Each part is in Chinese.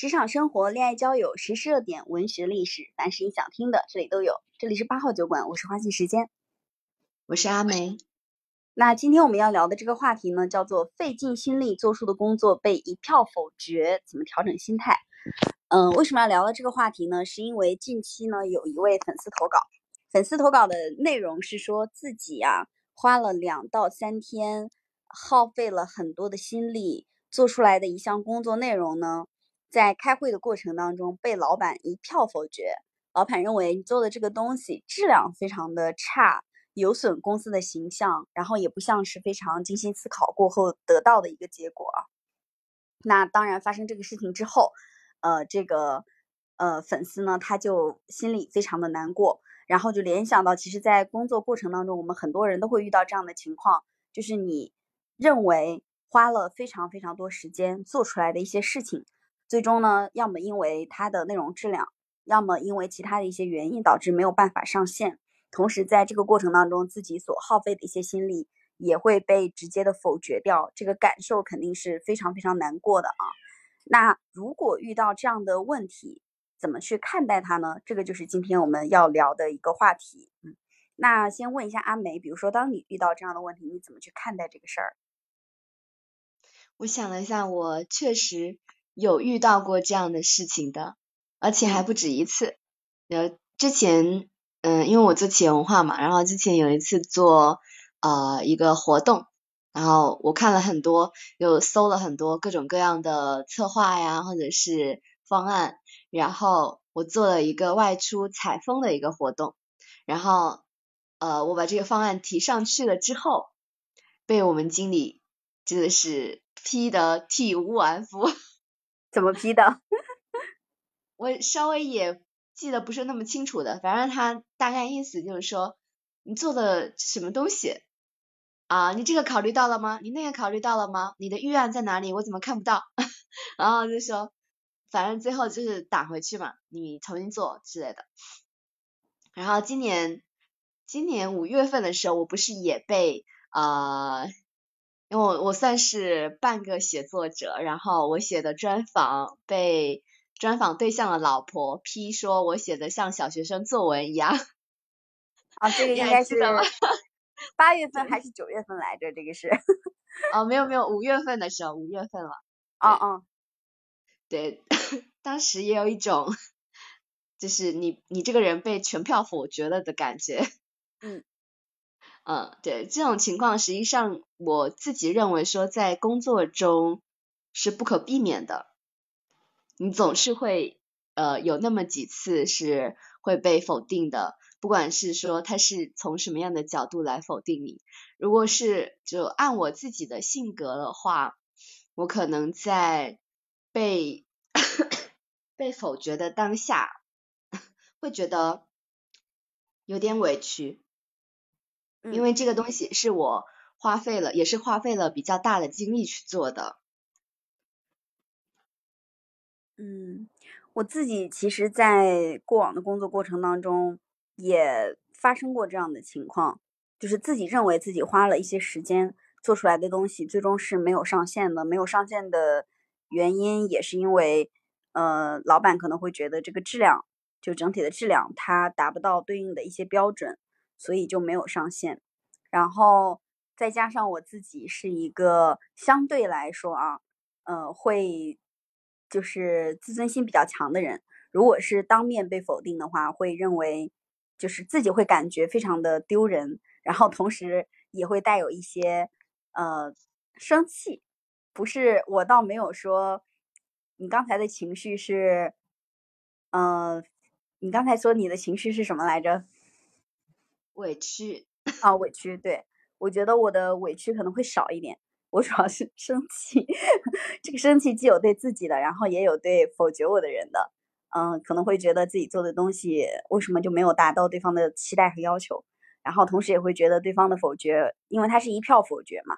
职场生活、恋爱交友、时事热点、文学历史，凡是你想听的，这里都有。这里是八号酒馆，我是花季时间，我是阿梅。那今天我们要聊的这个话题呢，叫做费尽心力做出的工作被一票否决，怎么调整心态？嗯，为什么要聊到这个话题呢？是因为近期呢，有一位粉丝投稿，粉丝投稿的内容是说自己呀花了两到三天，耗费了很多的心力做出来的一项工作内容呢。在开会的过程当中，被老板一票否决。老板认为你做的这个东西质量非常的差，有损公司的形象，然后也不像是非常精心思考过后得到的一个结果。那当然，发生这个事情之后，呃，这个呃粉丝呢，他就心里非常的难过，然后就联想到，其实，在工作过程当中，我们很多人都会遇到这样的情况，就是你认为花了非常非常多时间做出来的一些事情。最终呢，要么因为它的内容质量，要么因为其他的一些原因导致没有办法上线。同时，在这个过程当中，自己所耗费的一些心力也会被直接的否决掉，这个感受肯定是非常非常难过的啊。那如果遇到这样的问题，怎么去看待它呢？这个就是今天我们要聊的一个话题。嗯，那先问一下阿梅，比如说当你遇到这样的问题，你怎么去看待这个事儿？我想了一下，我确实。有遇到过这样的事情的，而且还不止一次。呃，之前，嗯，因为我做企业文化嘛，然后之前有一次做呃一个活动，然后我看了很多，又搜了很多各种各样的策划呀，或者是方案，然后我做了一个外出采风的一个活动，然后呃我把这个方案提上去了之后，被我们经理真的是批得体无完肤。怎么批的？我稍微也记得不是那么清楚的，反正他大概意思就是说，你做的什么东西啊？你这个考虑到了吗？你那个考虑到了吗？你的预案在哪里？我怎么看不到？然后就说，反正最后就是打回去嘛，你重新做之类的。然后今年今年五月份的时候，我不是也被啊。因为我我算是半个写作者，然后我写的专访被专访对象的老婆批说我写的像小学生作文一样。啊，这个应该是 八月份还是九月份来着？这个是？哦，没有没有，五月份的时候，五月份了。哦哦，对，当时也有一种，就是你你这个人被全票否决了的感觉。嗯。嗯，对，这种情况实际上我自己认为说在工作中是不可避免的，你总是会呃有那么几次是会被否定的，不管是说他是从什么样的角度来否定你，如果是就按我自己的性格的话，我可能在被被否决的当下 会觉得有点委屈。因为这个东西是我花费了，也是花费了比较大的精力去做的。嗯，我自己其实，在过往的工作过程当中，也发生过这样的情况，就是自己认为自己花了一些时间做出来的东西，最终是没有上线的。没有上线的原因，也是因为，呃，老板可能会觉得这个质量，就整体的质量，它达不到对应的一些标准。所以就没有上线，然后再加上我自己是一个相对来说啊，呃，会就是自尊心比较强的人。如果是当面被否定的话，会认为就是自己会感觉非常的丢人，然后同时也会带有一些呃生气。不是我倒没有说你刚才的情绪是，嗯，你刚才说你的情绪是什么来着？委屈 啊，委屈，对我觉得我的委屈可能会少一点，我主要是 生气，这个生气既有对自己的，然后也有对否决我的人的，嗯，可能会觉得自己做的东西为什么就没有达到对方的期待和要求，然后同时也会觉得对方的否决，因为他是一票否决嘛，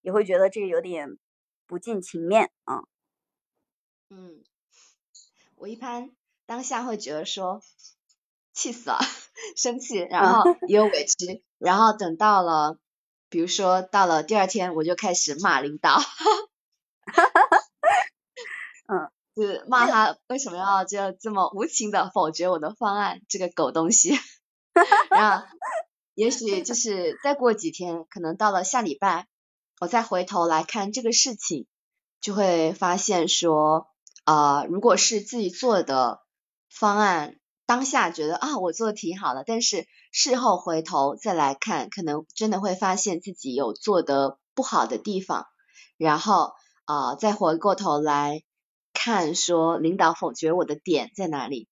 也会觉得这个有点不近情面啊。嗯，我一般当下会觉得说。气死了，生气，然后也有委屈，然后等到了，比如说到了第二天，我就开始骂领导。嗯，就是骂他为什么要就这么无情的否决我的方案，这个狗东西。然后，也许就是再过几天，可能到了下礼拜，我再回头来看这个事情，就会发现说，啊，如果是自己做的方案，当下觉得啊我做的挺好的，但是事后回头再来看，可能真的会发现自己有做的不好的地方，然后啊再回过头来看说领导否决我的点在哪里，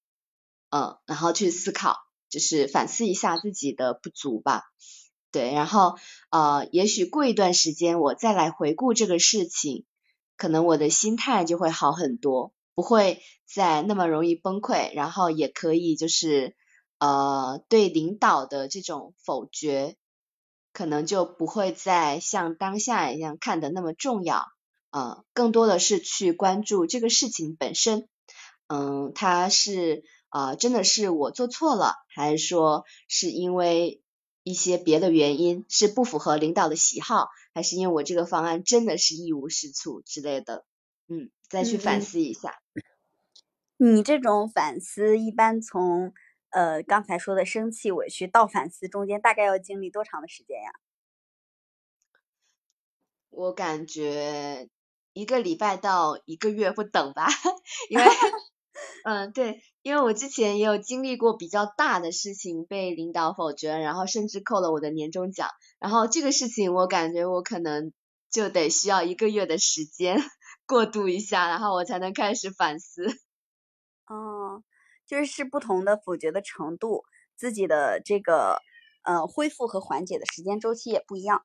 嗯，然后去思考。就是反思一下自己的不足吧，对，然后呃，也许过一段时间我再来回顾这个事情，可能我的心态就会好很多，不会再那么容易崩溃，然后也可以就是呃对领导的这种否决，可能就不会再像当下一样看的那么重要，呃，更多的是去关注这个事情本身，嗯，他是。啊，真的是我做错了，还是说是因为一些别的原因，是不符合领导的喜好，还是因为我这个方案真的是一无是处之类的？嗯，再去反思一下。你这种反思一般从呃刚才说的生气委屈到反思中间大概要经历多长的时间呀？我感觉一个礼拜到一个月不等吧，因为。嗯，对，因为我之前也有经历过比较大的事情被领导否决，然后甚至扣了我的年终奖，然后这个事情我感觉我可能就得需要一个月的时间过渡一下，然后我才能开始反思。哦，就是是不同的否决的程度，自己的这个呃恢复和缓解的时间周期也不一样。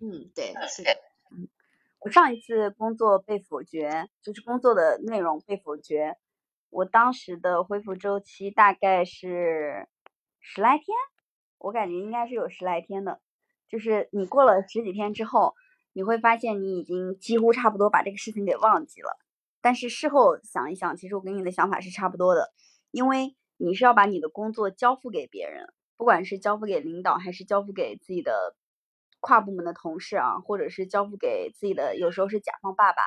嗯，对，是的。我上一次工作被否决，就是工作的内容被否决，我当时的恢复周期大概是十来天，我感觉应该是有十来天的。就是你过了十几天之后，你会发现你已经几乎差不多把这个事情给忘记了。但是事后想一想，其实我跟你的想法是差不多的，因为你是要把你的工作交付给别人，不管是交付给领导还是交付给自己的。跨部门的同事啊，或者是交付给自己的，有时候是甲方爸爸，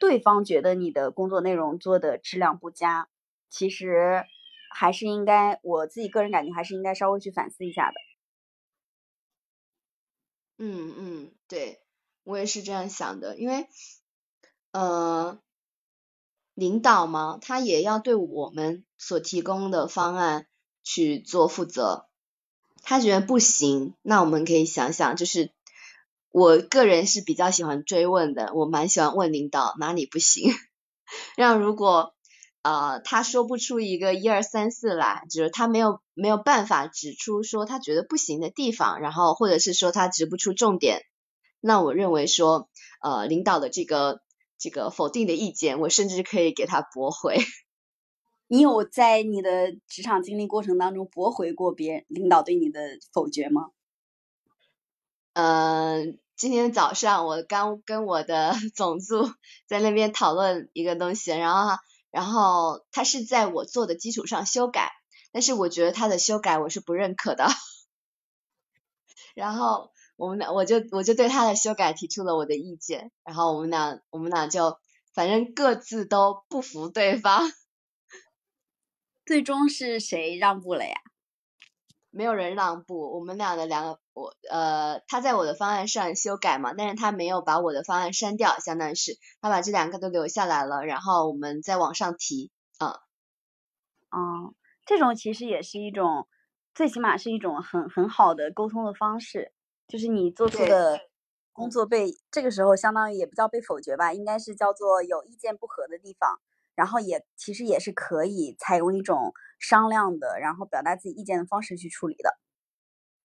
对方觉得你的工作内容做的质量不佳，其实还是应该，我自己个人感觉还是应该稍微去反思一下的。嗯嗯，对我也是这样想的，因为呃，领导嘛，他也要对我们所提供的方案去做负责。他觉得不行，那我们可以想想，就是我个人是比较喜欢追问的，我蛮喜欢问领导哪里不行。让如果呃他说不出一个一二三四来，就是他没有没有办法指出说他觉得不行的地方，然后或者是说他指不出重点，那我认为说呃领导的这个这个否定的意见，我甚至可以给他驳回。你有在你的职场经历过程当中驳回过别人领导对你的否决吗？嗯，今天早上我刚跟我的 总助在那边讨论一个东西，然后然后他是在我做的基础上修改，但是我觉得他的修改我是不认可的。然后我们俩我就我就对他的修改提出了我的意见，然后我们俩我们俩就反正各自都不服对方。最终是谁让步了呀？没有人让步，我们俩的两个我呃，他在我的方案上修改嘛，但是他没有把我的方案删掉，相当于是他把这两个都留下来了，然后我们再往上提啊。哦，这种其实也是一种，最起码是一种很很好的沟通的方式，就是你做出的工作被这个时候相当于也不叫被否决吧，应该是叫做有意见不合的地方。然后也其实也是可以采用一种商量的，然后表达自己意见的方式去处理的。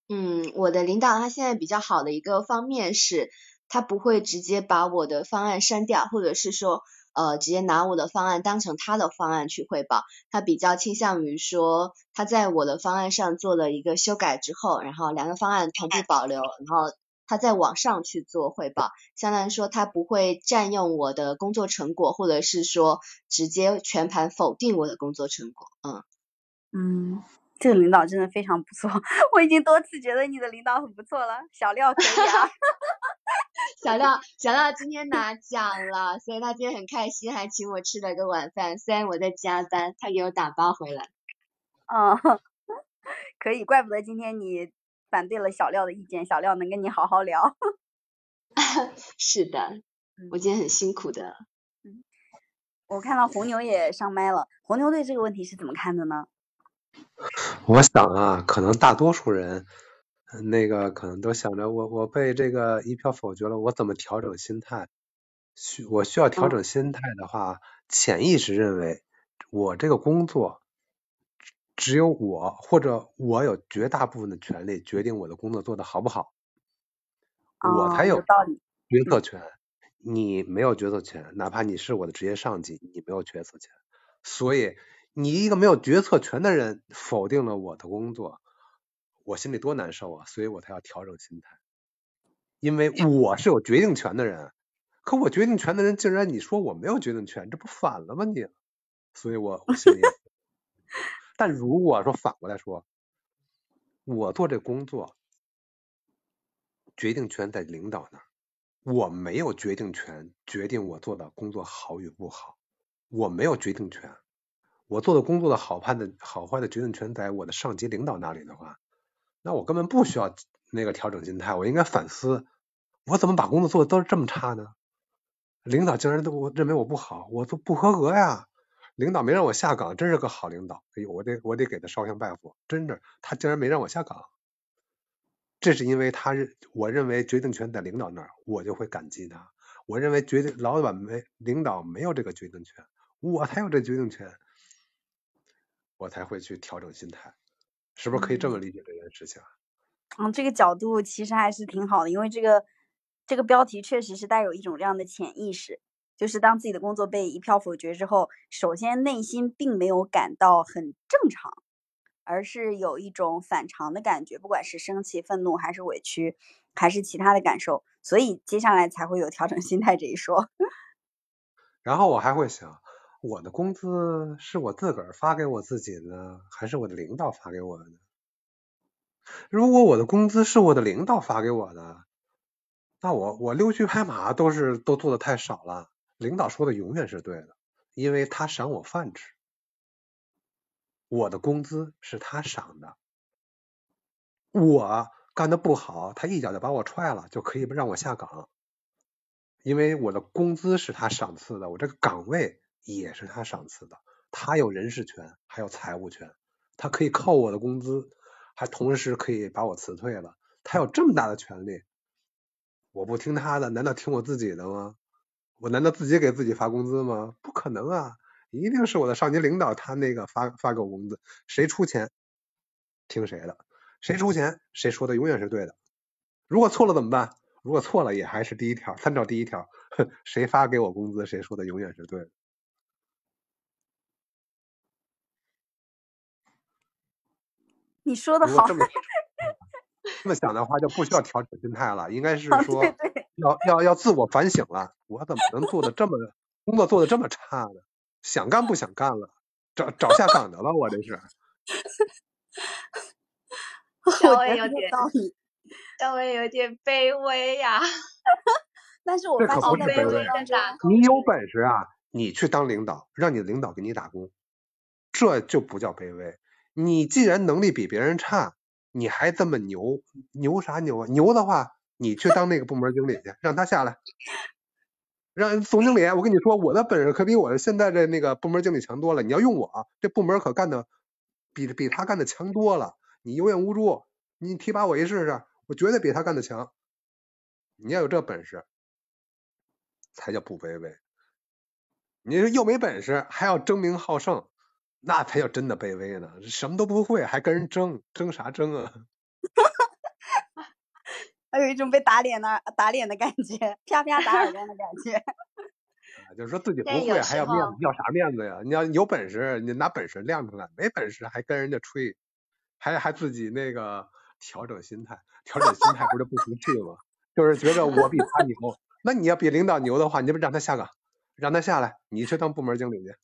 嗯，我的领导他现在比较好的一个方面是，他不会直接把我的方案删掉，或者是说呃直接拿我的方案当成他的方案去汇报。他比较倾向于说他在我的方案上做了一个修改之后，然后两个方案同步保留，然后。他在网上去做汇报，相当于说他不会占用我的工作成果，或者是说直接全盘否定我的工作成果。嗯嗯，这个领导真的非常不错，我已经多次觉得你的领导很不错了，小廖可以啊。小廖，小廖今天拿奖了，所以他今天很开心，还请我吃了个晚饭。虽然我在加班，他给我打包回来。嗯，可以，怪不得今天你反对了小廖的意见，小廖能跟你好好聊。是的，我今天很辛苦的。嗯，我看到红牛也上麦了，红牛对这个问题是怎么看的呢？我想啊，可能大多数人。那个可能都想着我我被这个一票否决了，我怎么调整心态？需我需要调整心态的话，潜意识认为我这个工作只有我或者我有绝大部分的权利决定我的工作做得好不好，我才有决策权。你没有决策权，哪怕你是我的职业上级，你没有决策权。所以你一个没有决策权的人否定了我的工作。我心里多难受啊，所以我才要调整心态，因为我是有决定权的人，可我决定权的人竟然你说我没有决定权，这不反了吗你？所以我我心里，但如果说反过来说，我做这工作，决定权在领导那儿，我没有决定权决定我做的工作好与不好，我没有决定权，我做的工作的好坏的好坏的决定权在我的上级领导那里的话。那我根本不需要那个调整心态，我应该反思，我怎么把工作做的都是这么差呢？领导竟然都认为我不好，我都不合格呀！领导没让我下岗，真是个好领导，哎呦，我得我得给他烧香拜佛，真的，他竟然没让我下岗，这是因为他认我认为决定权在领导那儿，我就会感激他。我认为决定老板没领导没有这个决定权，我才有这决定权，我才会去调整心态。是不是可以这么理解这件事情啊？嗯，这个角度其实还是挺好的，因为这个这个标题确实是带有一种这样的潜意识，就是当自己的工作被一票否决之后，首先内心并没有感到很正常，而是有一种反常的感觉，不管是生气、愤怒，还是委屈，还是其他的感受，所以接下来才会有调整心态这一说。然后我还会想。我的工资是我自个儿发给我自己的，还是我的领导发给我的？如果我的工资是我的领导发给我的，那我我溜须拍马都是都做的太少了。领导说的永远是对的，因为他赏我饭吃。我的工资是他赏的，我干的不好，他一脚就把我踹了，就可以让我下岗，因为我的工资是他赏赐的，我这个岗位。也是他赏赐的，他有人事权，还有财务权，他可以扣我的工资，还同时可以把我辞退了。他有这么大的权利，我不听他的，难道听我自己的吗？我难道自己给自己发工资吗？不可能啊，一定是我的上级领导他那个发发给我工资，谁出钱听谁的，谁出钱谁说的永远是对的。如果错了怎么办？如果错了也还是第一条，参照第一条，谁发给我工资谁说的永远是对的。你说的好，这么 这么想的话，就不需要调整心态了，应该是说要要要自我反省了。我怎么能做的这么工作做的这么差呢？想干不想干了，找找下岗的了，我这是。稍微有点稍微有点卑微呀。但是我发现卑微你有本事啊，你去当领导，让你的领导给你打工，这就不叫卑微。你既然能力比别人差，你还这么牛，牛啥牛啊？牛的话，你去当那个部门经理去，让他下来，让总经理，我跟你说，我的本事可比我的现在这那个部门经理强多了。你要用我，这部门可干的比比他干的强多了。你有眼无珠，你提拔我一试试，我绝对比他干的强。你要有这本事，才叫不卑微。你又没本事，还要争名好胜。那才叫真的卑微呢！什么都不会，还跟人争，争啥争啊？还有一种被打脸的打脸的感觉，啪啪打耳光的感觉。啊，就是说自己不会，还要面子，要啥面子呀？你要有本事，你拿本事亮出来；没本事，还跟人家吹，还还自己那个调整心态，调整心态不是不服气吗？就是觉得我比他牛，那你要比领导牛的话，你就让他下岗，让他下来，你去当部门经理去。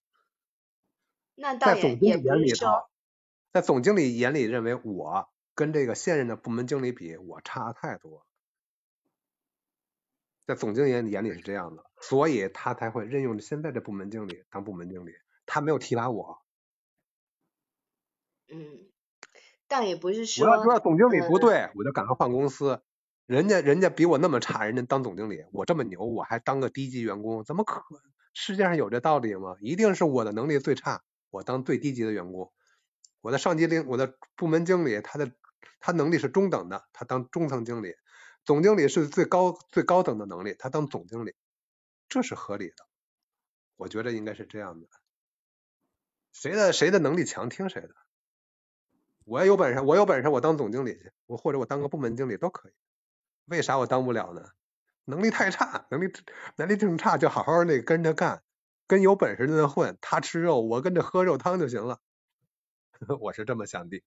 在总经理眼里头，在总经理眼里认为我跟这个现任的部门经理比，我差太多。在总经理眼里是这样的，所以他才会任用现在的部门经理当部门经理，他没有提拔我。嗯，但也不是说，我要知道总经理不对，我就赶快换公司。人家人家比我那么差，人家当总经理，我这么牛，我还当个低级员工，怎么可？世界上有这道理吗？一定是我的能力最差，我当最低级的员工。我的上级领，我的部门经理，他的他能力是中等的，他当中层经理。总经理是最高最高等的能力，他当总经理，这是合理的。我觉得应该是这样的。谁的谁的能力强，听谁的。我有本事，我有本事，我当总经理去，我或者我当个部门经理都可以。为啥我当不了呢？能力太差，能力能力挺差，就好好那跟着干，跟有本事的人混。他吃肉，我跟着喝肉汤就行了。我是这么想的。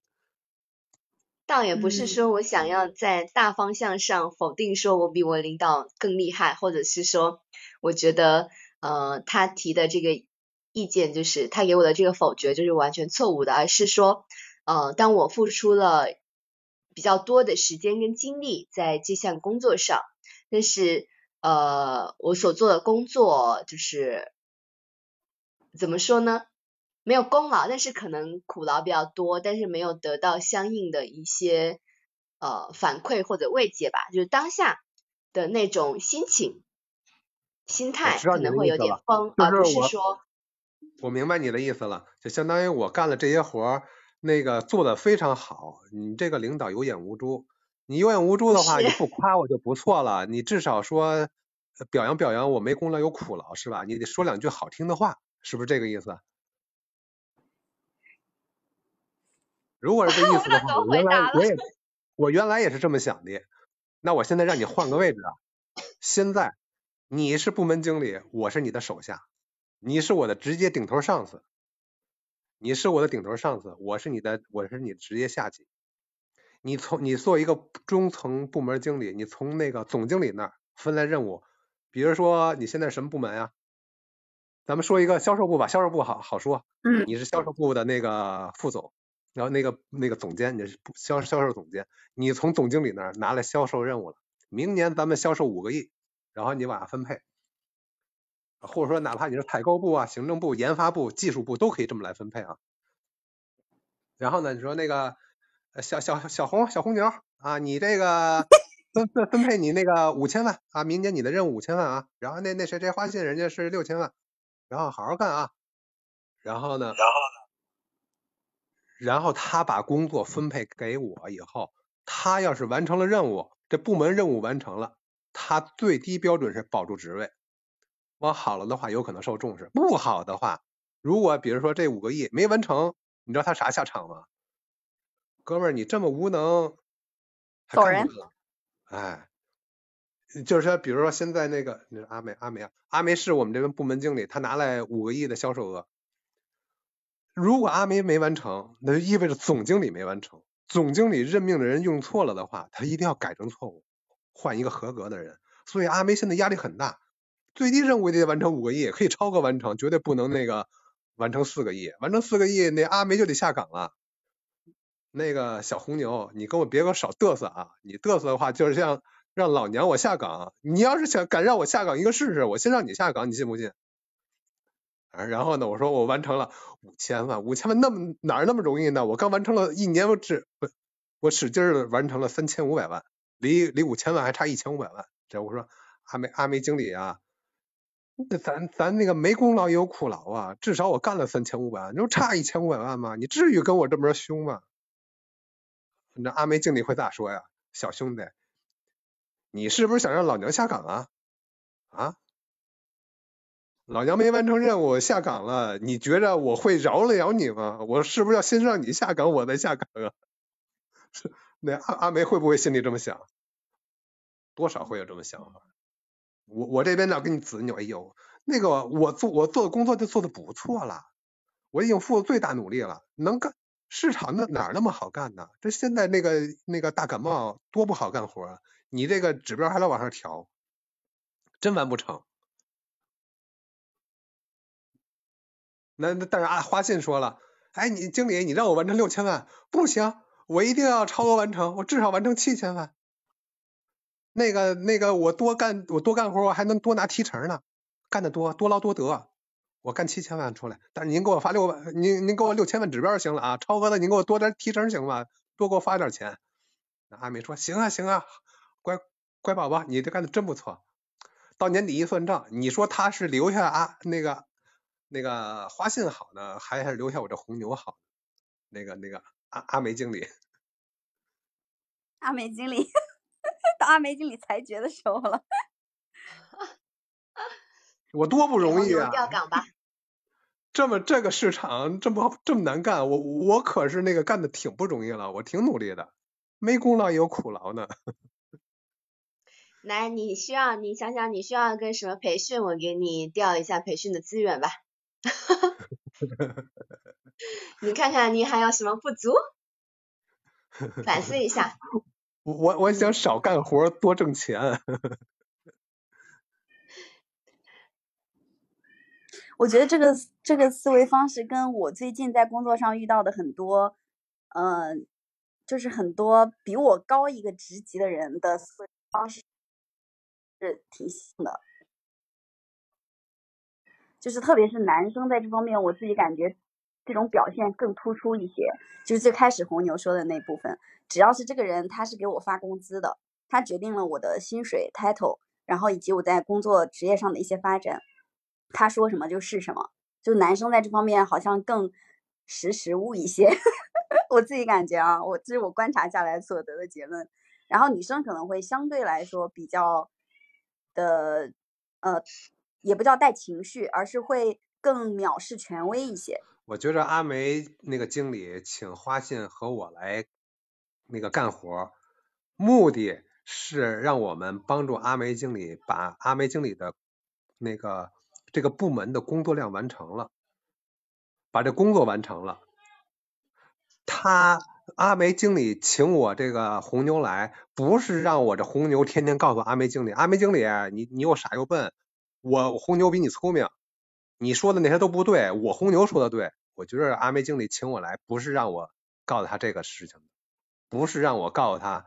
倒也不是说我想要在大方向上否定说我比我领导更厉害，或者是说我觉得呃他提的这个意见就是他给我的这个否决就是完全错误的，而是说呃当我付出了比较多的时间跟精力在这项工作上，但是呃我所做的工作就是怎么说呢？没有功劳，但是可能苦劳比较多，但是没有得到相应的一些呃反馈或者慰藉吧，就是当下的那种心情、心态可能会有点崩，而不是说。我明白你的意思了，就相当于我干了这些活儿，那个做的非常好，你这个领导有眼无珠，你有眼无珠的话，你不夸我就不错了，你至少说表扬表扬我没功劳有苦劳是吧？你得说两句好听的话，是不是这个意思？如果是这意思 的话，我原来我也我原来也是这么想的。那我现在让你换个位置啊，现在你是部门经理，我是你的手下，你是我的直接顶头上司，你是我的顶头上司，我是你的我是你直接下级。你从你做一个中层部门经理，你从那个总经理那儿分来任务，比如说你现在什么部门呀？咱们说一个销售部吧，销售部好好说，嗯，你是销售部的那个副总。然后那个那个总监，你是销销售总监，你从总经理那儿拿来销售任务了。明年咱们销售五个亿，然后你往下分配，或者说哪怕你是采购部啊、行政部、研发部、技术部都可以这么来分配啊。然后呢，你说那个小小小红小红牛啊，你这个 分分分配你那个五千万啊，明年你的任务五千万啊。然后那那谁谁花信人家是六千万，然后好好干啊。然后呢？然后呢。然后他把工作分配给我以后，他要是完成了任务，这部门任务完成了，他最低标准是保住职位。往好了的话，有可能受重视；不好的话，如果比如说这五个亿没完成，你知道他啥下场吗？哥们儿，你这么无能，走人。哎，就是说，比如说现在那个阿梅，阿梅啊，阿梅是我们这边部门经理，他拿来五个亿的销售额。如果阿梅没完成，那就意味着总经理没完成。总经理任命的人用错了的话，他一定要改正错误，换一个合格的人。所以阿梅现在压力很大，最低任务也得完成五个亿，可以超额完成，绝对不能那个完成四个亿。完成四个亿，那阿梅就得下岗了。那个小红牛，你跟我别给我少嘚瑟啊！你嘚瑟的话，就是像让老娘我下岗。你要是想敢让我下岗一个试试，我先让你下岗，你信不信？然后呢，我说我完成了五千万，五千万那么哪儿那么容易呢？我刚完成了一年，我只我使劲的完成了三千五百万，离离五千万还差一千五百万。这我说阿梅阿梅经理啊，那咱咱那个没功劳也有苦劳啊，至少我干了三千五百万，你说差一千五百万吗？你至于跟我这么凶吗？那阿梅经理会咋说呀？小兄弟，你是不是想让老娘下岗啊？啊？老娘没完成任务下岗了，你觉着我会饶得了你吗？我是不是要先让你下岗，我再下岗啊？是那阿阿梅会不会心里这么想？多少会有这么想法。我我这边呢给你指你，哎呦，那个我做我做的工作就做的不错了，我已经付了最大努力了，能干市场那哪那么好干呢？这现在那个那个大感冒多不好干活，你这个指标还得往上调，真完不成。那那但是啊，花信说了，哎，你经理，你让我完成六千万，不行，我一定要超额完成，我至少完成七千万。那个那个我多干我多干活我还能多拿提成呢，干得多多劳多得。我干七千万出来，但是您给我发六万，您您给我六千万指标就行了啊，超额的您给我多点提成行吗？多给我发点钱。那阿美说行啊行啊，乖乖宝宝，你这干的真不错。到年底一算账，你说他是留下啊那个那个花信好呢，还是留下我这红牛好？那个那个阿 阿梅经理，阿梅经理，到阿梅经理裁决的时候了。我多不 容易啊！调岗吧。这么这个市场这么这么难干，我我可是那个干的挺不容易了，我挺努力的，没功劳也有苦劳呢。来，你需要你想想你需要跟什么培训，我给你调一下培训的资源吧。你看看你还有什么不足，反思一下。我我想少干活多挣钱。我觉得这个这个思维方式跟我最近在工作上遇到的很多，嗯，就是很多比我高一个职级的人的思维方式是挺像的，就是特别是男生在这方面，我自己感觉这种表现更突出一些。就是最开始红牛说的那部分，只要是这个人他是给我发工资的，他决定了我的薪水 title，然后以及我在工作职业上的一些发展。他说什么就是什么，就男生在这方面好像更识时务一些，我自己感觉啊，我这是我观察下来所得的结论。然后女生可能会相对来说比较的，呃，也不叫带情绪，而是会更藐视权威一些。我觉着阿梅那个经理请花信和我来那个干活，目的是让我们帮助阿梅经理把阿梅经理的那个。这个部门的工作量完成了，把这工作完成了。他阿梅经理请我这个红牛来，不是让我这红牛天天告诉阿梅经理，阿梅经理，你你又傻又笨，我红牛比你聪明，你说的那些都不对，我红牛说的对。我觉得阿梅经理请我来，不是让我告诉他这个事情，不是让我告诉他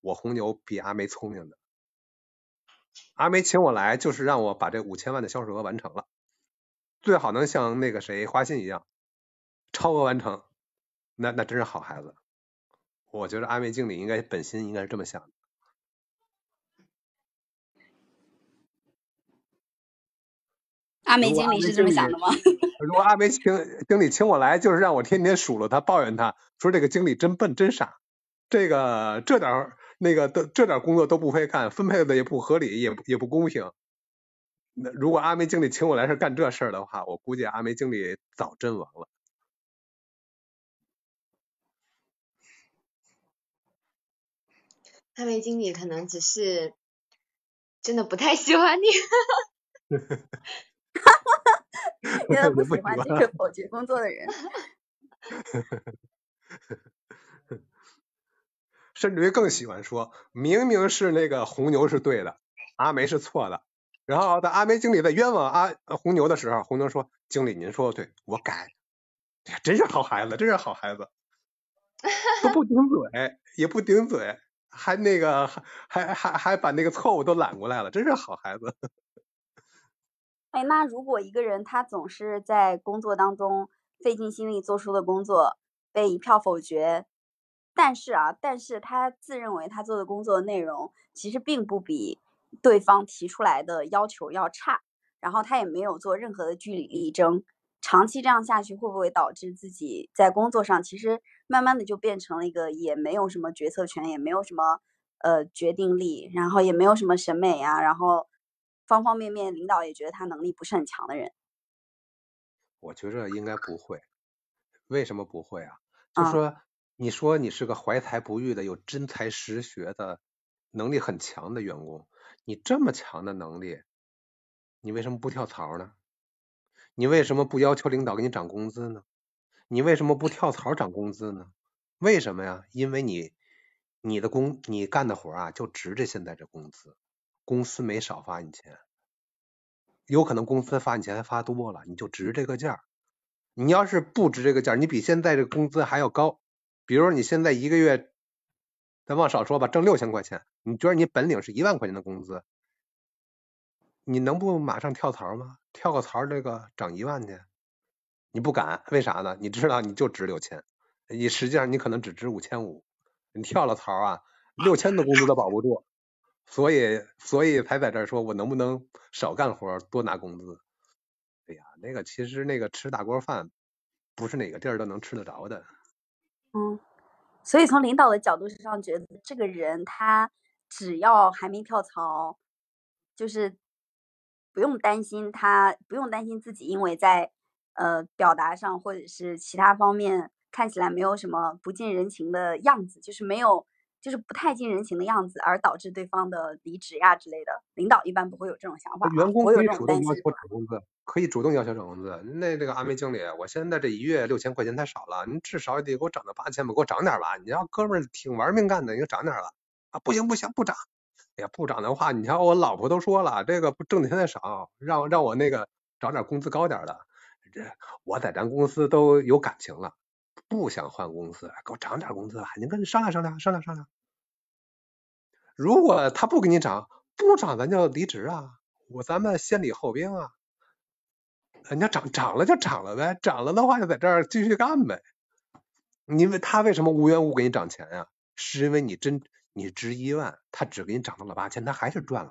我红牛比阿梅聪明的。阿梅请我来，就是让我把这五千万的销售额完成了，最好能像那个谁花信一样超额完成，那那真是好孩子。我觉得阿梅经理应该本心应该是这么想的。阿梅经理是这么想的吗？如果阿梅请经理请我来，就是让我天天数落他、抱怨他，说这个经理真笨、真傻，这个这点。那个都这点工作都不会干，分配的也不合理，也也不公平。那如果阿梅经理请我来是干这事儿的话，我估计阿梅经理早阵亡了。阿梅经理可能只是真的不太喜欢你。哈哈哈哈不喜欢这个保洁工作的人。甚至于更喜欢说，明明是那个红牛是对的，阿梅是错的。然后在阿梅经理在冤枉阿红牛的时候，红牛说：“经理您说的对，我改。”哎呀，真是好孩子，真是好孩子，都不顶嘴，也不顶嘴，还那个还还还还把那个错误都揽过来了，真是好孩子。哎，那如果一个人他总是在工作当中费尽心力做出的工作被一票否决。但是啊，但是他自认为他做的工作内容其实并不比对方提出来的要求要差，然后他也没有做任何的据理力争，长期这样下去会不会导致自己在工作上其实慢慢的就变成了一个也没有什么决策权，也没有什么呃决定力，然后也没有什么审美啊，然后方方面面领导也觉得他能力不是很强的人？我觉着应该不会，为什么不会啊？就说。你说你是个怀才不遇的、有真才实学的、能力很强的员工，你这么强的能力，你为什么不跳槽呢？你为什么不要求领导给你涨工资呢？你为什么不跳槽涨工资呢？为什么呀？因为你你的工你干的活啊，就值这现在这工资，公司没少发你钱，有可能公司发你钱还发多了，你就值这个价。你要是不值这个价，你比现在这工资还要高。比如你现在一个月咱往少说吧，挣六千块钱，你觉得你本领是一万块钱的工资，你能不马上跳槽吗？跳个槽这个涨一万去？你不敢，为啥呢？你知道你就值六千，你实际上你可能只值五千五，你跳了槽啊，六千的工资都保不住，所以所以才在这儿说我能不能少干活多拿工资？哎呀，那个其实那个吃大锅饭，不是哪个地儿都能吃得着的。嗯，所以从领导的角度上，觉得这个人他只要还没跳槽，就是不用担心他，不用担心自己，因为在呃表达上或者是其他方面看起来没有什么不近人情的样子，就是没有。就是不太近人情的样子，而导致对方的离职呀之类的。领导一般不会有这种想法。员工可以主动要求涨工资，可以主动要求涨工资。那这个阿梅经理，我现在这一月六千块钱太少了，你至少也得给我涨到八千吧，给我涨点吧。你要哥们儿挺玩命干的，你就涨点吧。啊，不行不行，不涨。哎呀，不涨的话，你瞧我老婆都说了，这个不挣的钱太少，让让我那个找点工资高点的。这我在咱公司都有感情了。不想换公司，给我涨点工资吧！您跟商量商量，商量商量。如果他不给你涨，不涨咱就离职啊！我咱们先礼后兵啊！人家涨涨了就涨了呗，涨了的话就在这儿继续干呗。因为他为什么无缘无故给你涨钱呀？是因为你真你值一万，他只给你涨到了八千，他还是赚了。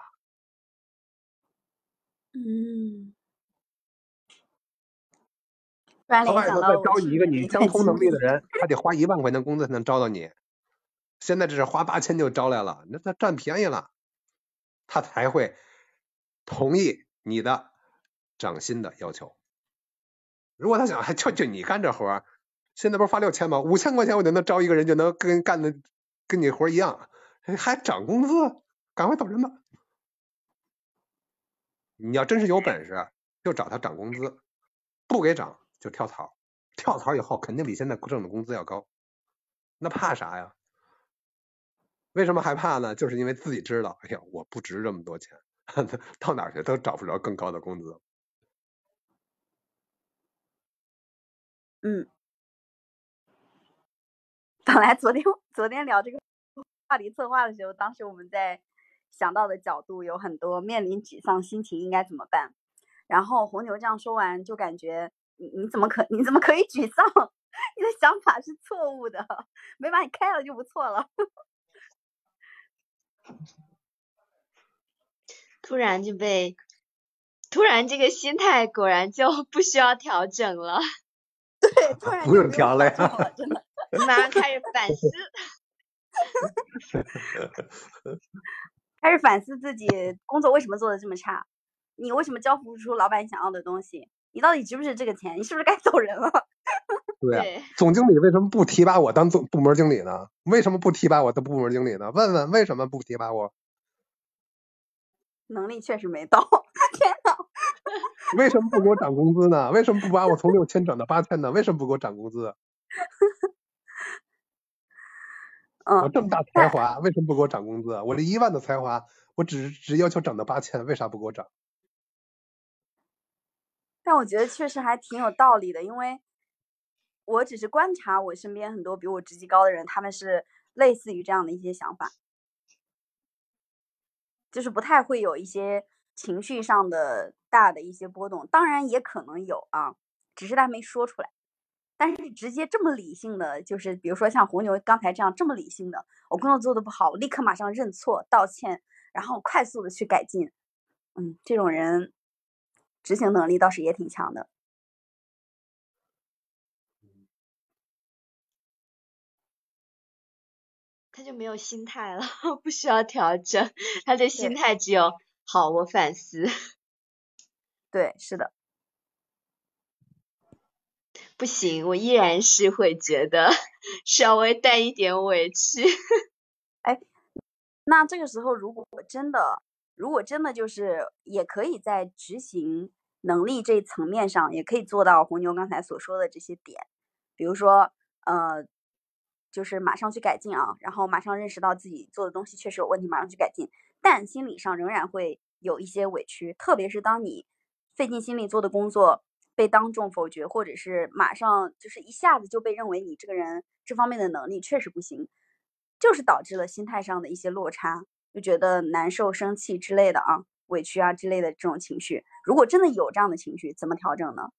嗯。他外头再招你一个你相同能力的人，他得花一万块钱工资才能招到你。现在这是花八千就招来了，那他占便宜了，他才会同意你的涨薪的要求。如果他想，还就就你干这活，现在不是发六千吗？五千块钱我就能招一个人，就能跟干的跟你活一样，还涨工资？赶快走人吧！你要真是有本事，就找他涨工资，不给涨。就跳槽，跳槽以后肯定比现在挣的工资要高，那怕啥呀？为什么害怕呢？就是因为自己知道，哎呀，我不值这么多钱，到哪去都找不着更高的工资。嗯，本来昨天 昨天聊这个话题策划的时候，当时我们在想到的角度有很多，面临沮丧心情应该怎么办？然后红牛这样说完，就感觉。你你怎么可 你怎么可以沮丧？你的想法是错误的，没把你开了就不错了。突然就被，突然这个心态果然就不需要调整了。对，突然不用调了呀，真的。马上开始反思，开始反思自己工作为什么做的这么差，你为什么交付不出老板想要的东西？你到底值不值这个钱？你是不是该 走人了？对，总经理为什么不提拔我当总部门经理呢？为什么不提拔我当部门经理呢？问问为什么不提拔我？能力确实没到。天呐！为什么不给我涨工资呢？为什么不把我从六千涨到八千呢？为什么不给我涨工资？嗯，我这么大才华，为什么不给我涨工资？我这一万的才华，我只只要求涨到八千，为啥不给我涨？但我觉得确实还挺有道理的，因为我只是观察我身边很多比我职级高的人，他们是类似于这样的一些想法，就是不太会有一些情绪上的大的一些波动。当然也可能有啊，只是他没说出来。但是直接这么理性的，就是比如说像红牛刚才这样这么理性的，我工作做的不好，我立刻马上认错道歉，然后快速的去改进。嗯，这种人。执行能力倒是也挺强的，他就没有心态了，不需要调整，他的心态只有好，我反思。对，是的，不行，我依然是会觉得 稍微带一点委屈。哎，那这个时候如果我真的。如果真的就是也可以在执行能力这一层面上，也可以做到红牛刚才所说的这些点，比如说，呃，就是马上去改进啊，然后马上认识到自己做的东西确实有问题，马上去改进，但心理上仍然会有一些委屈，特别是当你费尽心力做的工作被当众否决，或者是马上就是一下子就被认为你这个人这方面的能力确实不行，就是导致了心态上的一些落差，就觉得难受、生气之类的啊，委屈啊之类的这种情绪。如果真的有这样的情绪，怎么调整呢？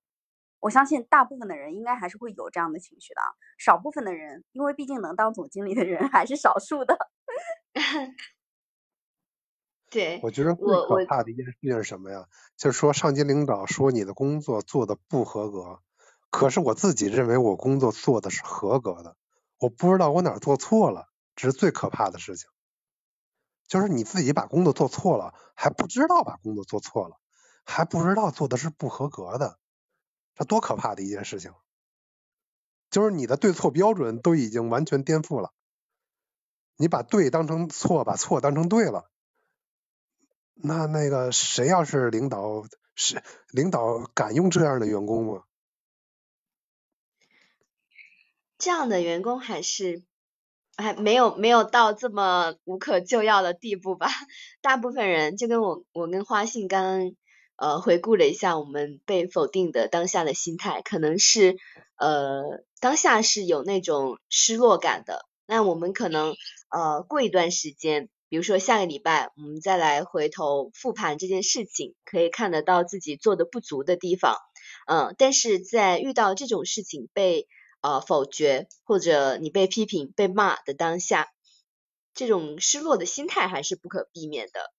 我相信大部分的人应该还是会有这样的情绪的，少部分的人，因为毕竟能当总经理的人还是少数的。对，我觉得最可怕的一件事情是什么呀？就是说上级领导说你的工作做的不合格，可是我自己认为我工作做的是合格的，我不知道我哪做错了，这是最可怕的事情。就是你自己把工作做错了，还不知道把工作做错了，还不知道做的是不合格的，这多可怕的一件事情！就是你的对错标准都已经完全颠覆了，你把对当成错，把错当成对了。那那个谁要是领导，是领导敢用这样的员工吗？这样的员工还是还没有没有到这么无可救药的地步吧？大部分人就跟我我跟花信刚刚呃回顾了一下我们被否定的当下的心态，可能是呃当下是有那种失落感的。那我们可能呃过一段时间。比如说下个礼拜我们再来回头复盘这件事情，可以看得到自己做的不足的地方，嗯，但是在遇到这种事情被呃否决或者你被批评被骂的当下，这种失落的心态还是不可避免的，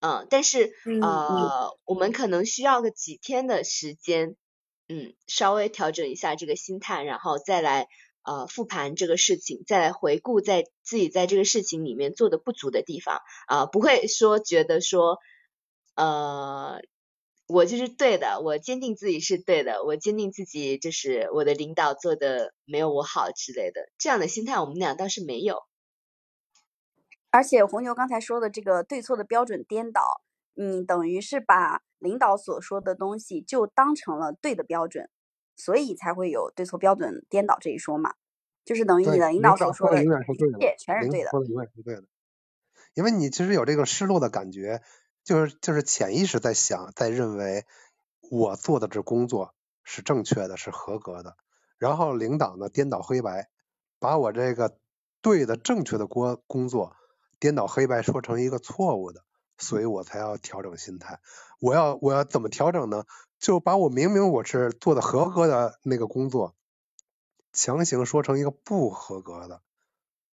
嗯，但是呃我们可能需要个几天的时间，嗯，稍微调整一下这个心态，然后再来。呃，复盘这个事情，再来回顾在自己在这个事情里面做的不足的地方啊，不会说觉得说，呃，我就是对的，我坚定自己是对的，我坚定自己就是我的领导做的没有我好之类的，这样的心态我们俩倒是没有。而且红牛刚才说的这个对错的标准颠倒，你等于是把领导所说的东西就当成了对的标准。所以才会有对错标准颠倒这一说嘛，就是等于你的领导所说的永远是对的，全是对的，说的永远是对的。因为你其实有这个失落的感觉，就是就是潜意识在想，在认为我做的这工作是正确的，是合格的。然后领导呢颠倒黑白，把我这个对的正确的工工作颠倒黑白说成一个错误的，所以我才要调整心态。我要我要怎么调整呢？就把我明明我是做的合格的那个工作，强行说成一个不合格的，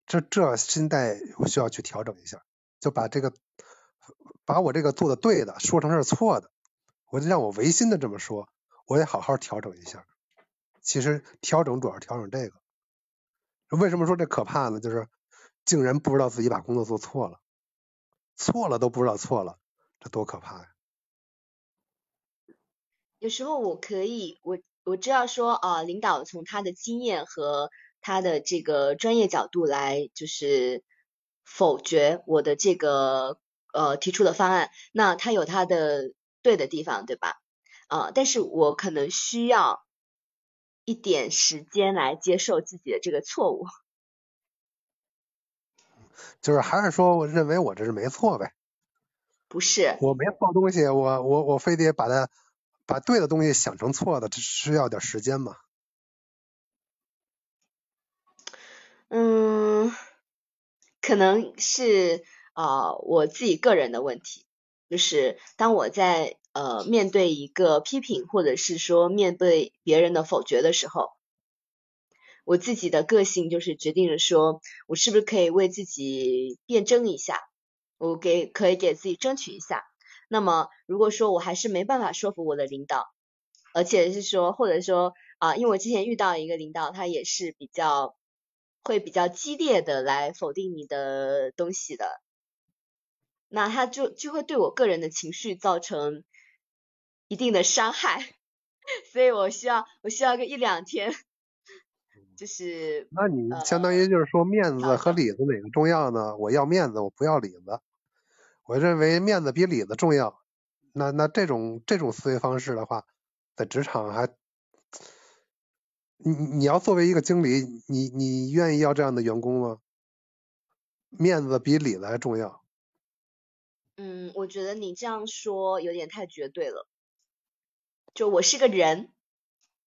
这这心态我需要去调整一下，就把这个把我这个做的对的说成是错的，我就让我违心的这么说，我得好好调整一下。其实调整主要调整这个，为什么说这可怕呢？就是竟然不知道自己把工作做错了，错了都不知道错了，这多可怕呀！有时候我可以，我我知道说啊，领导从他的经验和他的这个专业角度来，就是否决我的这个呃提出的方案，那他有他的对的地方，对吧？啊，但是我可能需要一点时间来接受自己的这个错误。就是还是说，我认为我这是没错呗？不是，我没错东西，我我我非得把它。把对的东西想成错的，这需要点时间嘛？嗯，可能是啊，我自己个人的问题，就是当我在呃面对一个批评，或者是说面对别人的否决的时候，我自己的个性就是决定了说，我是不是可以为自己辩证一下，我给可以给自己争取一下。那么，如果说我还是没办法说服我的领导，而且是说，或者说啊，因为我之前遇到一个领导，他也是比较会比较激烈的来否定你的东西的，那他就就会对我个人的情绪造成一定的伤害，所以我需要我需要个一两天，就是那你相当于就是说面子和里子哪个重要呢？我要面子，我不要里子。我认为面子比里子重要，那那这种这种思维方式的话，在职场还，你你要作为一个经理，你你愿意要这样的员工吗？面子比里子还重要。嗯，我觉得你这样说有点太绝对了。就我是个人，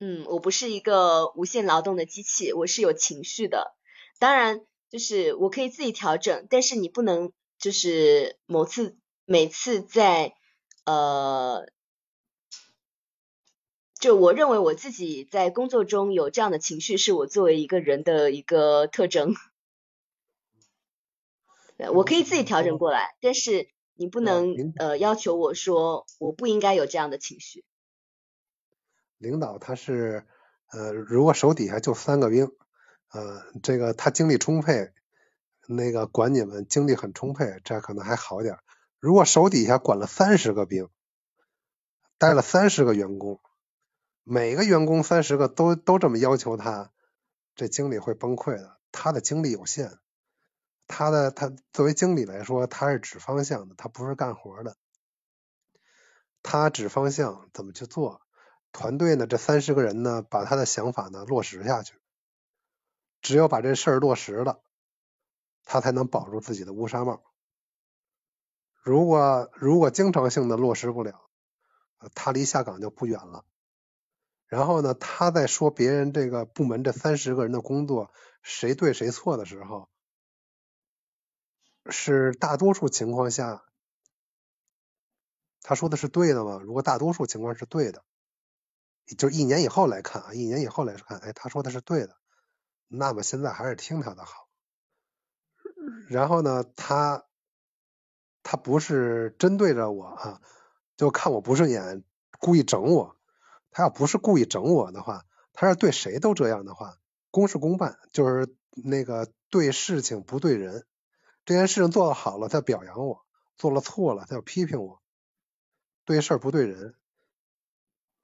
嗯，我不是一个无限劳动的机器，我是有情绪的。当然。就是我可以自己调整，但是你不能就是某次每次在呃，就我认为我自己在工作中有这样的情绪，是我作为一个人的一个特征。我可以自己调整过来，但是你不能呃要求我说我不应该有这样的情绪。领导他是呃，如果手底下就三个兵，呃，这个他精力充沛，那个管你们精力很充沛，这可能还好点。如果手底下管了三十个兵，带了三十个员工，每个员工三十个都都这么要求他，这经理会崩溃的。他的精力有限。他的他作为经理来说，他是指方向的，他不是干活的。他指方向怎么去做，团队呢？这三十个人呢，把他的想法呢落实下去。只有把这事儿落实了，他才能保住自己的乌纱帽。如果如果经常性的落实不了，他离下岗就不远了。然后呢，他在说别人这个部门这三十个人的工作谁对谁错的时候。是大多数情况下，他说的是对的吗？如果大多数情况是对的，就一年以后来看啊，一年以后来看，哎，他说的是对的，那么现在还是听他的好。然后呢，他他不是针对着我啊，就看我不顺眼，故意整我。他要不是故意整我的话，他要对谁都这样的话，公事公办，就是那个对事情不对人。这件事情做的好了，他表扬我；做了错了，他要批评我。对事不对人，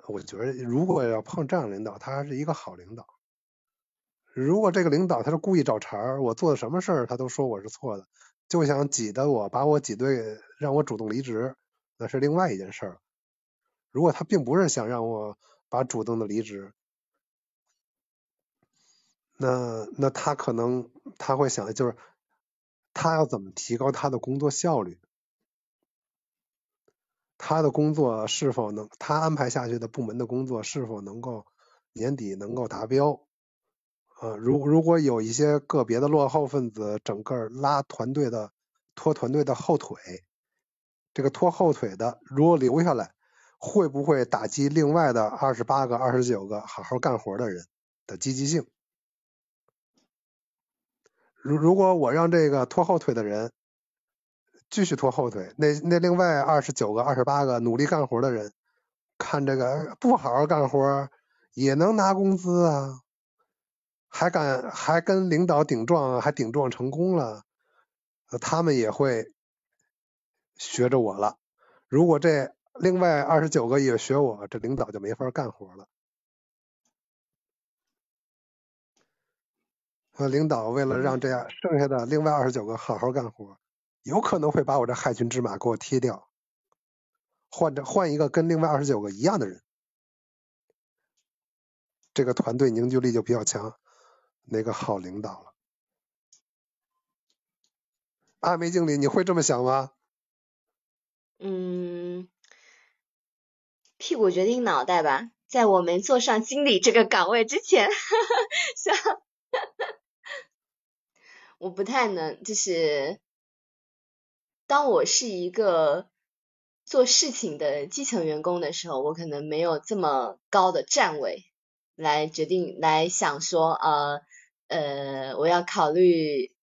我觉得如果要碰这样领导，他还是一个好领导。如果这个领导他是故意找茬儿，我做的什么事儿他都说我是错的，就想挤得我把我挤兑，让我主动离职，那是另外一件事儿。如果他并不是想让我把主动的离职，那那他可能他会想的就是。他要怎么提高他的工作效率？他的工作是否能他安排下去的部门的工作是否能够年底能够达标？呃，如如果有一些个别的落后分子，整个拉团队的拖团队的后腿，这个拖后腿的如果留下来，会不会打击另外的二十八个、二十九个好好干活的人的积极性？如如果我让这个拖后腿的人继续拖后腿，那那另外二十九个、二十八个努力干活的人，看这个不好好干活也能拿工资啊，还敢还跟领导顶撞，还顶撞成功了，他们也会学着我了。如果这另外二十九个也学我，这领导就没法干活了。领导为了让这样剩下的另外二十九个好好干活，有可能会把我这害群之马给我踢掉，换着换一个跟另外二十九个一样的人，这个团队凝聚力就比较强，那个好领导了。阿梅经理，你会这么想吗？嗯，屁股决定脑袋吧，在我没坐上经理这个岗位之前，想。我不太能，就是当我是一个做事情的基层员工的时候，我可能没有这么高的站位来决定来想说，呃呃，我要考虑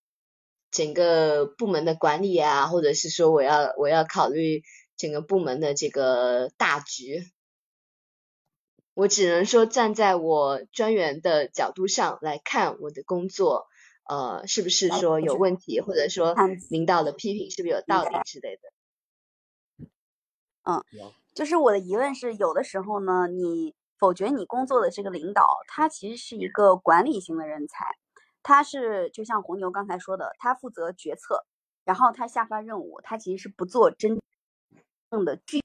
整个部门的管理啊，或者是说我要我要考虑整个部门的这个大局。我只能说站在我专员的角度上来看我的工作。呃，是不是说有问题，或者说领导的批评是不是有道理之类的？嗯，就是我的疑问是，有的时候呢，你否决你工作的这个领导，他其实是一个管理型的人才，他是就像红牛刚才说的，他负责决策，然后他下发任务，他其实是不做真正的具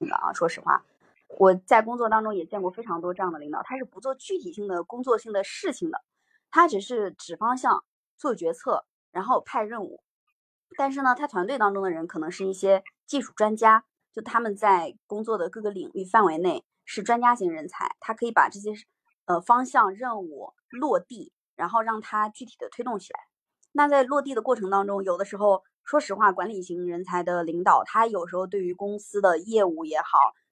的啊。说实话，我在工作当中也见过非常多这样的领导，他是不做具体性的工作性的事情的。他只是指方向、做决策，然后派任务。但是呢，他团队当中的人可能是一些技术专家，就他们在工作的各个领域范围内是专家型人才，他可以把这些呃方向任务落地，然后让它具体的推动起来。那在落地的过程当中，有的时候，说实话，管理型人才的领导，他有时候对于公司的业务也好，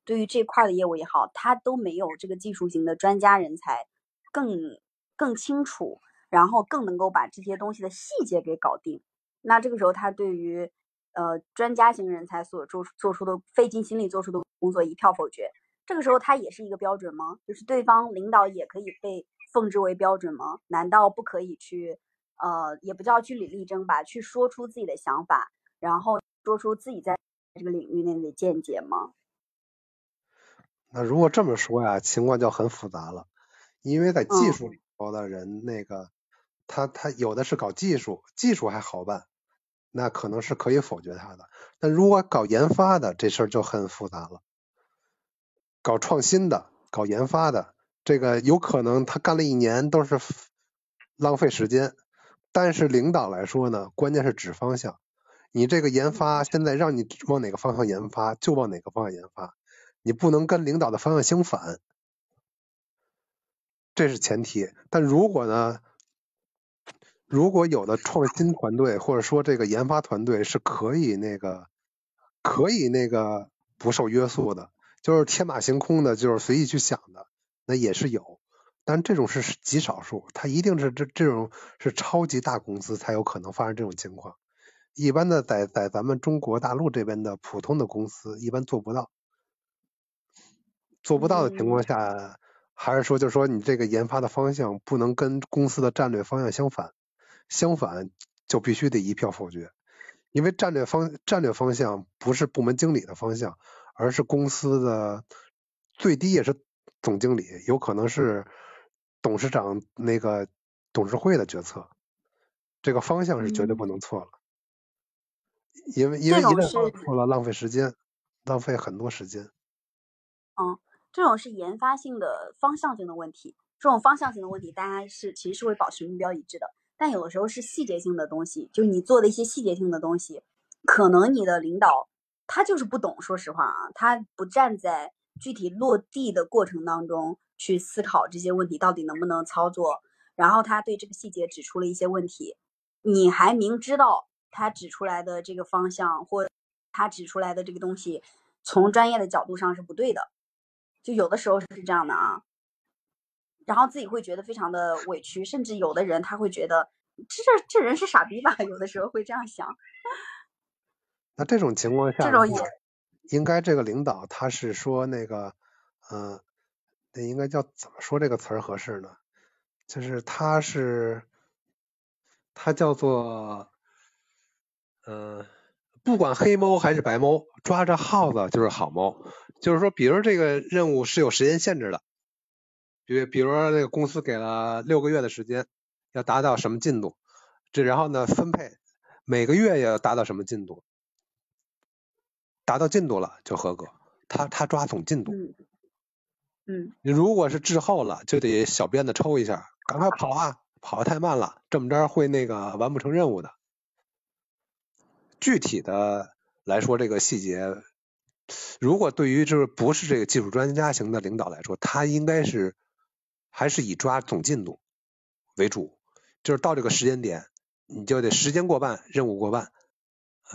对于这块的业务也好，他都没有这个技术型的专家人才更更清楚，然后更能够把这些东西的细节给搞定。那这个时候，他对于呃专家型人才所做做出的费尽心力做出的工作一票否决。这个时候，他也是一个标准吗？就是对方领导也可以被奉之为标准吗？难道不可以去呃，也不叫据理力争吧，去说出自己的想法，然后说出自己在这个领域内的见解吗？那如果这么说呀，情况就很复杂了，因为在技术里头的人，那个他他有的是搞技术，技术还好办，那可能是可以否决他的。但如果搞研发的，这事儿就很复杂了。搞创新的、搞研发的，这个有可能他干了一年都是浪费时间。但是领导来说呢，关键是指方向。你这个研发现在让你往哪个方向研发，就往哪个方向研发，你不能跟领导的方向相反，这是前提。但如果呢，如果有的创新团队或者说这个研发团队是可以那个可以那个不受约束的。就是天马行空的，就是随意去想的，那也是有，但这种是极少数，它一定是这这种是超级大公司才有可能发生这种情况。一般的在在咱们中国大陆这边的普通的公司一般做不到，做不到的情况下，还是说就是说你这个研发的方向不能跟公司的战略方向相反，相反就必须得一票否决，因为战略方战略方向不是部门经理的方向。而是公司的最低也是总经理，有可能是董事长那个董事会的决策，这个方向是绝对不能错了，因为因为一旦错了，浪费时间，浪费很多时间。嗯，这种是研发性的方向性的问题，这种方向性的问题，大家是其实是会保持目标一致的，但有的时候是细节性的东西，就你做的一些细节性的东西，可能你的领导。他就是不懂，说实话啊，他不站在具体落地的过程当中去思考这些问题到底能不能操作，然后他对这个细节指出了一些问题，你还明知道他指出来的这个方向或他指出来的这个东西从专业的角度上是不对的，就有的时候是这样的啊，然后自己会觉得非常的委屈，甚至有的人他会觉得这这这人是傻逼吧，有的时候会这样想。那这种情况下，应该这个领导他是说那个，嗯，那应该叫怎么说这个词儿合适呢？就是他是，他叫做，嗯，不管黑猫还是白猫，抓着耗子就是好猫。就是说，比如这个任务是有时间限制的，比比如说那个公司给了六个月的时间，要达到什么进度，这然后呢分配每个月要达到什么进度。达到进度了就合格，他他抓总进度。嗯。嗯。你如果是滞后了，就得小鞭子抽一下，赶快跑啊！跑的太慢了，这么着会那个完不成任务的。具体的来说，这个细节，如果对于就是不是这个技术专家型的领导来说，他应该是还是以抓总进度为主，就是到这个时间点，你就得时间过半，任务过半，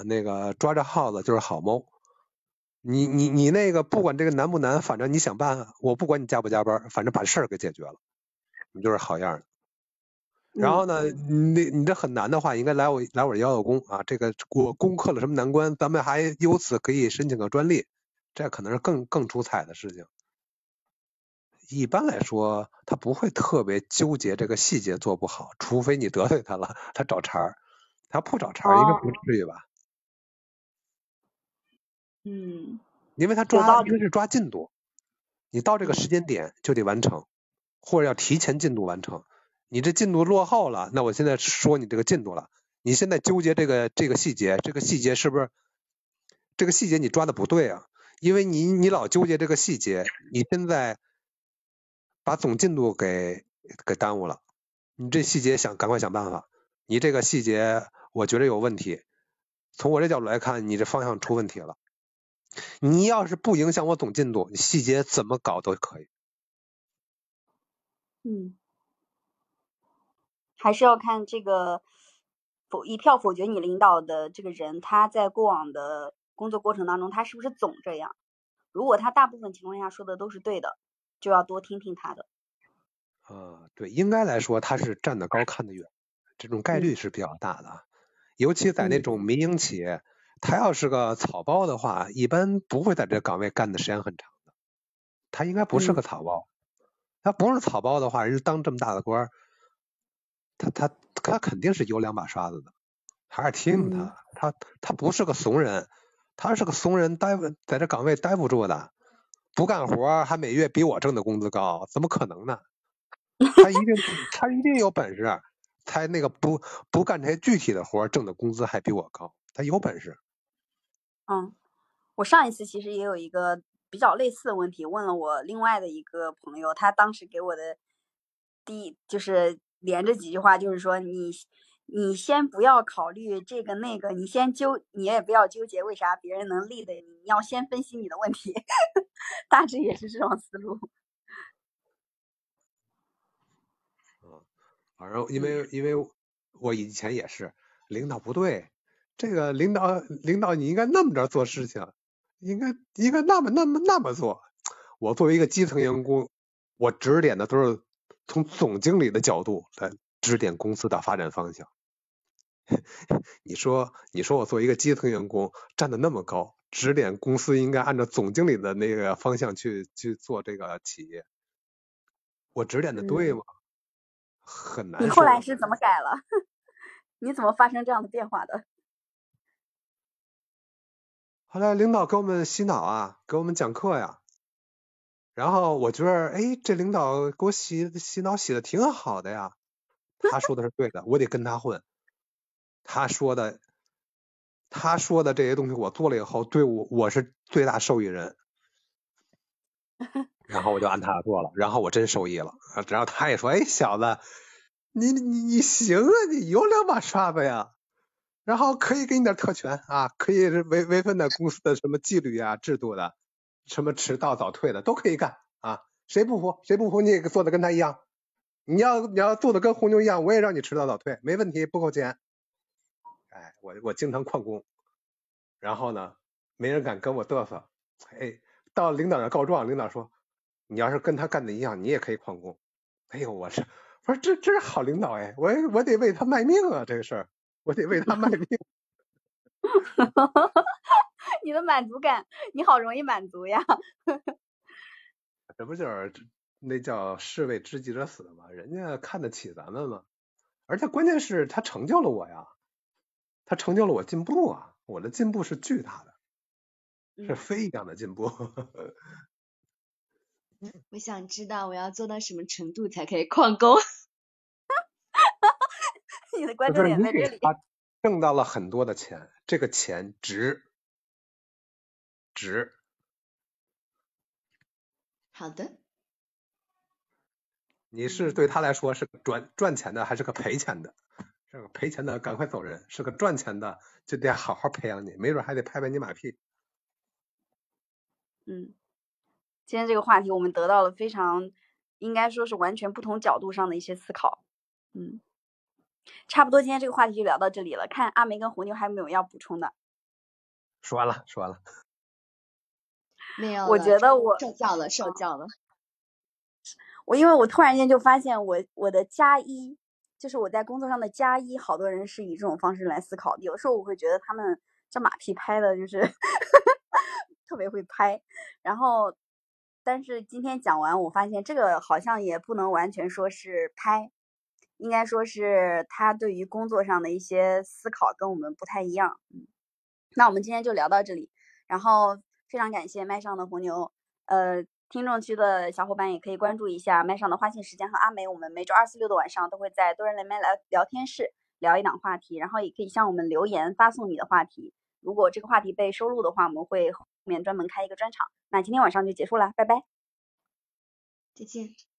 那个抓着耗子就是好猫。你你你那个不管这个难不难，反正你想办，我不管你加不加班，反正把事儿给解决了，你就是好样的。然后呢，你你这很难的话，应该来我来我这邀邀功啊，这个我攻克了什么难关，咱们还由此可以申请个专利，这可能是更更出彩的事情。一般来说，他不会特别纠结这个细节做不好，除非你得罪他了，他找茬儿，他不找茬儿应该不至于吧。嗯，因为他抓应该是抓进度，你到这个时间点就得完成，或者要提前进度完成。你这进度落后了，那我现在说你这个进度了，你现在纠结这个这个细节，这个细节是不是这个细节你抓的不对啊？因为你你老纠结这个细节，你现在把总进度给给耽误了。你这细节想赶快想办法，你这个细节我觉得有问题，从我这角度来看，你这方向出问题了。你要是不影响我总进度，细节怎么搞都可以。嗯，还是要看这个否一票否决你领导的这个人，他在过往的工作过程当中，他是不是总这样？如果他大部分情况下说的都是对的，就要多听听他的。啊，对，应该来说他是站得高看得远，这种概率是比较大的。尤其在那种民营企业，他要是个草包的话，一般不会在这岗位干的时间很长的。他应该不是个草包，他不是草包的话，人家当这么大的官，他他他肯定是有两把刷子的，还是听他，他他不是个怂人，他是个怂人待不在这岗位待不住的，不干活还每月比我挣的工资高，怎么可能呢？他一定他一定有本事。才那个不不干这些具体的活，挣的工资还比我高，他有本事。嗯，我上一次其实也有一个比较类似的问题，问了我另外的一个朋友，他当时给我的第一就是连着几句话，就是说你你先不要考虑这个那个，你先纠你也不要纠结为啥别人能立的，你要先分析你的问题，大致也是这种思路。反正因为因为我以前也是领导不对，这个领导领导你应该那么着做事情，应该应该那么那么那么做。我作为一个基层员工，我指点的都是从总经理的角度来指点公司的发展方向。你说你说我作为一个基层员工站得那么高，指点公司应该按照总经理的那个方向去去做这个企业，我指点的对吗？很难。你后来是怎么改了？你怎么发生这样的变化的？后来领导给我们洗脑啊，给我们讲课呀。然后我觉得，哎，这领导给我洗洗脑洗的挺好的呀。他说的是对的，我得跟他混。他说的，他说的这些东西我做了以后，对我我是最大受益人。然后我就按他做了，然后我真受益了。然后他也说：“哎，小子，你你你行啊，你有两把刷子呀。然后可以给你点特权啊，可以违违反点公司的什么纪律啊、制度的，什么迟到早退的都可以干啊。谁不服？谁不服？你也做的跟他一样。你要你要做的跟红牛一样，我也让你迟到早退，没问题，不扣钱。哎，我我经常旷工，然后呢，没人敢跟我嘚瑟。哎，到领导那告状，领导说。”你要是跟他干的一样，你也可以旷工。哎呦，我是，我说这这是好领导哎，我我得为他卖命啊，这个事儿，我得为他卖命。哈哈哈哈哈你的满足感，你好容易满足呀。这不就是那叫士为知己者死吗？人家看得起咱们吗？而且关键是，他成就了我呀，他成就了我进步啊，我的进步是巨大的，是飞一样的进步。我想知道我要做到什么程度才可以旷工？你的关注点在这里。他挣到了很多的钱，这个钱值，值。好的。你是对他来说是个赚赚钱的，还是个赔钱的？是个赔钱的，赶快走人；是个赚钱的，就得好好培养你，没准还得拍拍你马屁。嗯。今天这个话题，我们得到了非常，应该说是完全不同角度上的一些思考。嗯，差不多，今天这个话题就聊到这里了。看阿梅跟红牛还有没有要补充的？说完了，说完了。没有。我觉得我受教了，受教了。我因为我突然间就发现，我我的加一，就是我在工作上的加一，好多人是以这种方式来思考的。有时候我会觉得他们这马屁拍的就是 特别会拍，然后。但是今天讲完，我发现这个好像也不能完全说是拍，应该说是他对于工作上的一些思考跟我们不太一样。嗯，那我们今天就聊到这里，然后非常感谢麦上的红牛，呃，听众区的小伙伴也可以关注一下麦上的花信时间和阿梅，我们每周二、四、六的晚上都会在多人连麦聊聊天室聊一档话题，然后也可以向我们留言发送你的话题，如果这个话题被收录的话，我们会后面专门开一个专场。那今天晚上就结束了，拜拜，再见。